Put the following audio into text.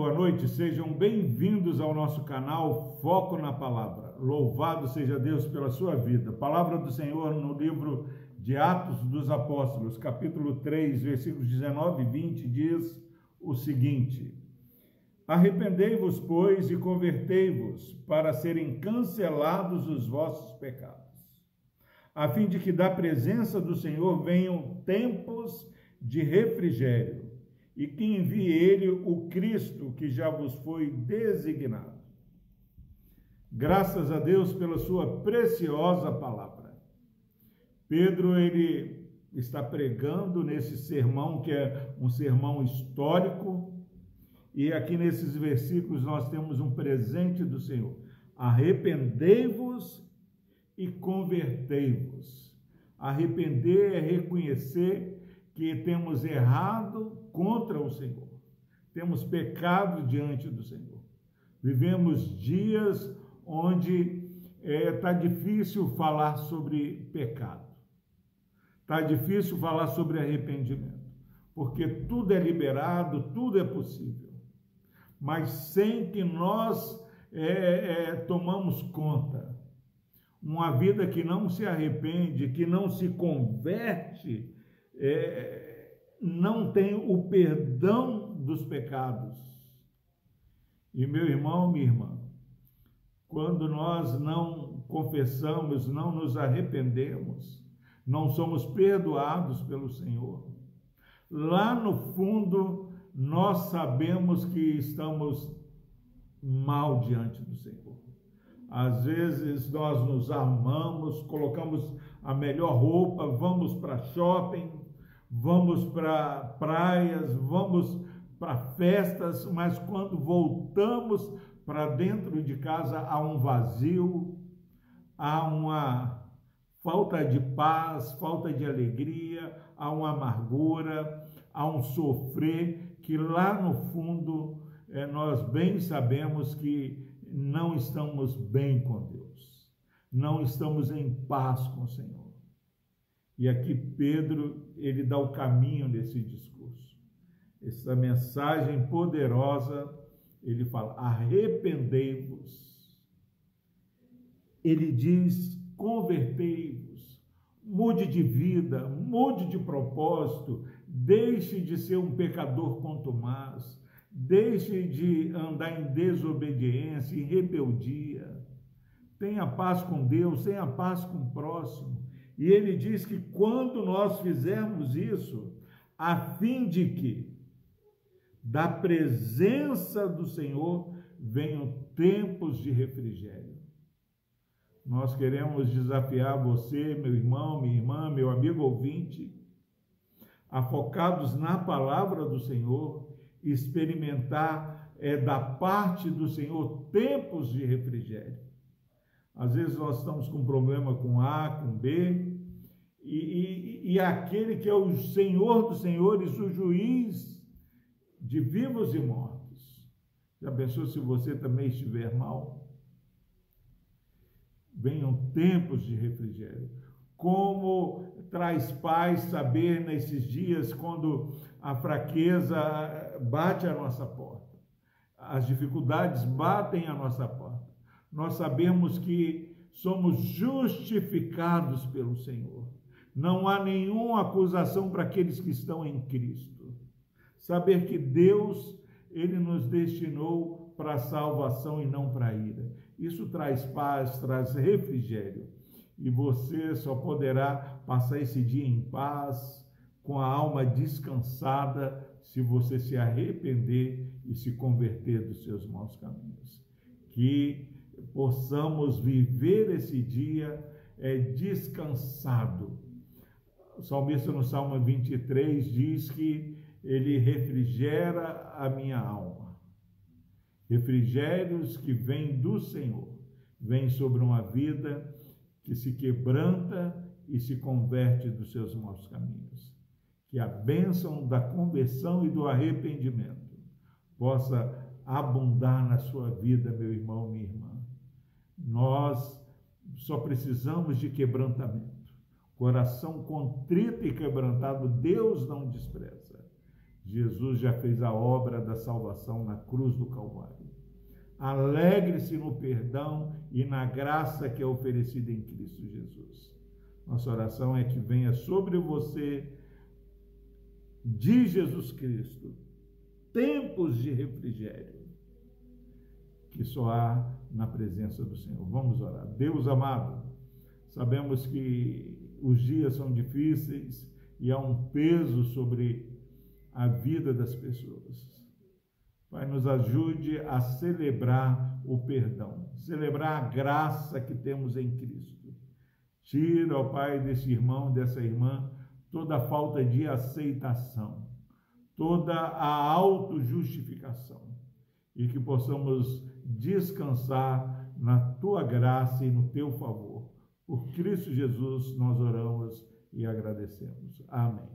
boa noite, sejam bem-vindos ao nosso canal Foco na Palavra. Louvado seja Deus pela sua vida. Palavra do Senhor no livro de Atos dos Apóstolos, capítulo 3, versículos 19 e 20, diz o seguinte: Arrependei-vos, pois, e convertei-vos, para serem cancelados os vossos pecados, a fim de que da presença do Senhor venham tempos de refrigério e que envie ele o Cristo que já vos foi designado. Graças a Deus pela sua preciosa palavra. Pedro, ele está pregando nesse sermão que é um sermão histórico, e aqui nesses versículos nós temos um presente do Senhor. Arrependei-vos e convertei-vos. Arrepender é reconhecer que temos errado contra o Senhor. Temos pecado diante do Senhor. Vivemos dias onde está é, tá difícil falar sobre pecado. Está difícil falar sobre arrependimento, porque tudo é liberado, tudo é possível. Mas sem que nós é, é, tomamos conta, uma vida que não se arrepende, que não se converte, é, não tem o perdão dos pecados. E meu irmão, minha irmã, quando nós não confessamos, não nos arrependemos, não somos perdoados pelo Senhor, lá no fundo nós sabemos que estamos mal diante do Senhor. Às vezes nós nos armamos, colocamos a melhor roupa, vamos para shopping, vamos para praias, vamos para festas, mas quando voltamos para dentro de casa há um vazio, há uma falta de paz, falta de alegria, há uma amargura, há um sofrer que lá no fundo é, nós bem sabemos que não estamos bem com Deus, não estamos em paz com o Senhor. E aqui Pedro, ele dá o caminho nesse discurso. Essa mensagem poderosa, ele fala: arrependei-vos. Ele diz: convertei-vos, mude de vida, mude de propósito, deixe de ser um pecador contumaz, deixe de andar em desobediência, em rebeldia. Tenha paz com Deus, tenha paz com o próximo e ele diz que quando nós fizermos isso, a fim de que da presença do Senhor venham tempos de refrigério. Nós queremos desafiar você, meu irmão, minha irmã, meu amigo ouvinte, a focados na palavra do Senhor, experimentar é, da parte do Senhor tempos de refrigério. Às vezes nós estamos com problema com A, com B, e, e, e aquele que é o Senhor dos Senhores, o juiz de vivos e mortos. Já pensou se você também estiver mal? Venham tempos de refrigério. Como traz paz saber nesses dias quando a fraqueza bate à nossa porta, as dificuldades batem à nossa porta. Nós sabemos que somos justificados pelo Senhor não há nenhuma acusação para aqueles que estão em Cristo. Saber que Deus, Ele nos destinou para salvação e não para ira. Isso traz paz, traz refrigério. E você só poderá passar esse dia em paz, com a alma descansada, se você se arrepender e se converter dos seus maus caminhos. Que possamos viver esse dia é, descansado o salmista no Salmo 23 diz que ele refrigera a minha alma. Refrigérios que vêm do Senhor, vêm sobre uma vida que se quebranta e se converte dos seus maus caminhos. Que a bênção da conversão e do arrependimento possa abundar na sua vida, meu irmão, minha irmã. Nós só precisamos de quebrantamento. Coração contrito e quebrantado, Deus não despreza. Jesus já fez a obra da salvação na cruz do Calvário. Alegre-se no perdão e na graça que é oferecida em Cristo Jesus. Nossa oração é que venha sobre você, de Jesus Cristo, tempos de refrigério, que só há na presença do Senhor. Vamos orar. Deus amado, sabemos que os dias são difíceis e há um peso sobre a vida das pessoas. Pai, nos ajude a celebrar o perdão, celebrar a graça que temos em Cristo. Tira, ó Pai, desse irmão, dessa irmã, toda a falta de aceitação, toda a autojustificação e que possamos descansar na tua graça e no teu favor. Por Cristo Jesus nós oramos e agradecemos. Amém.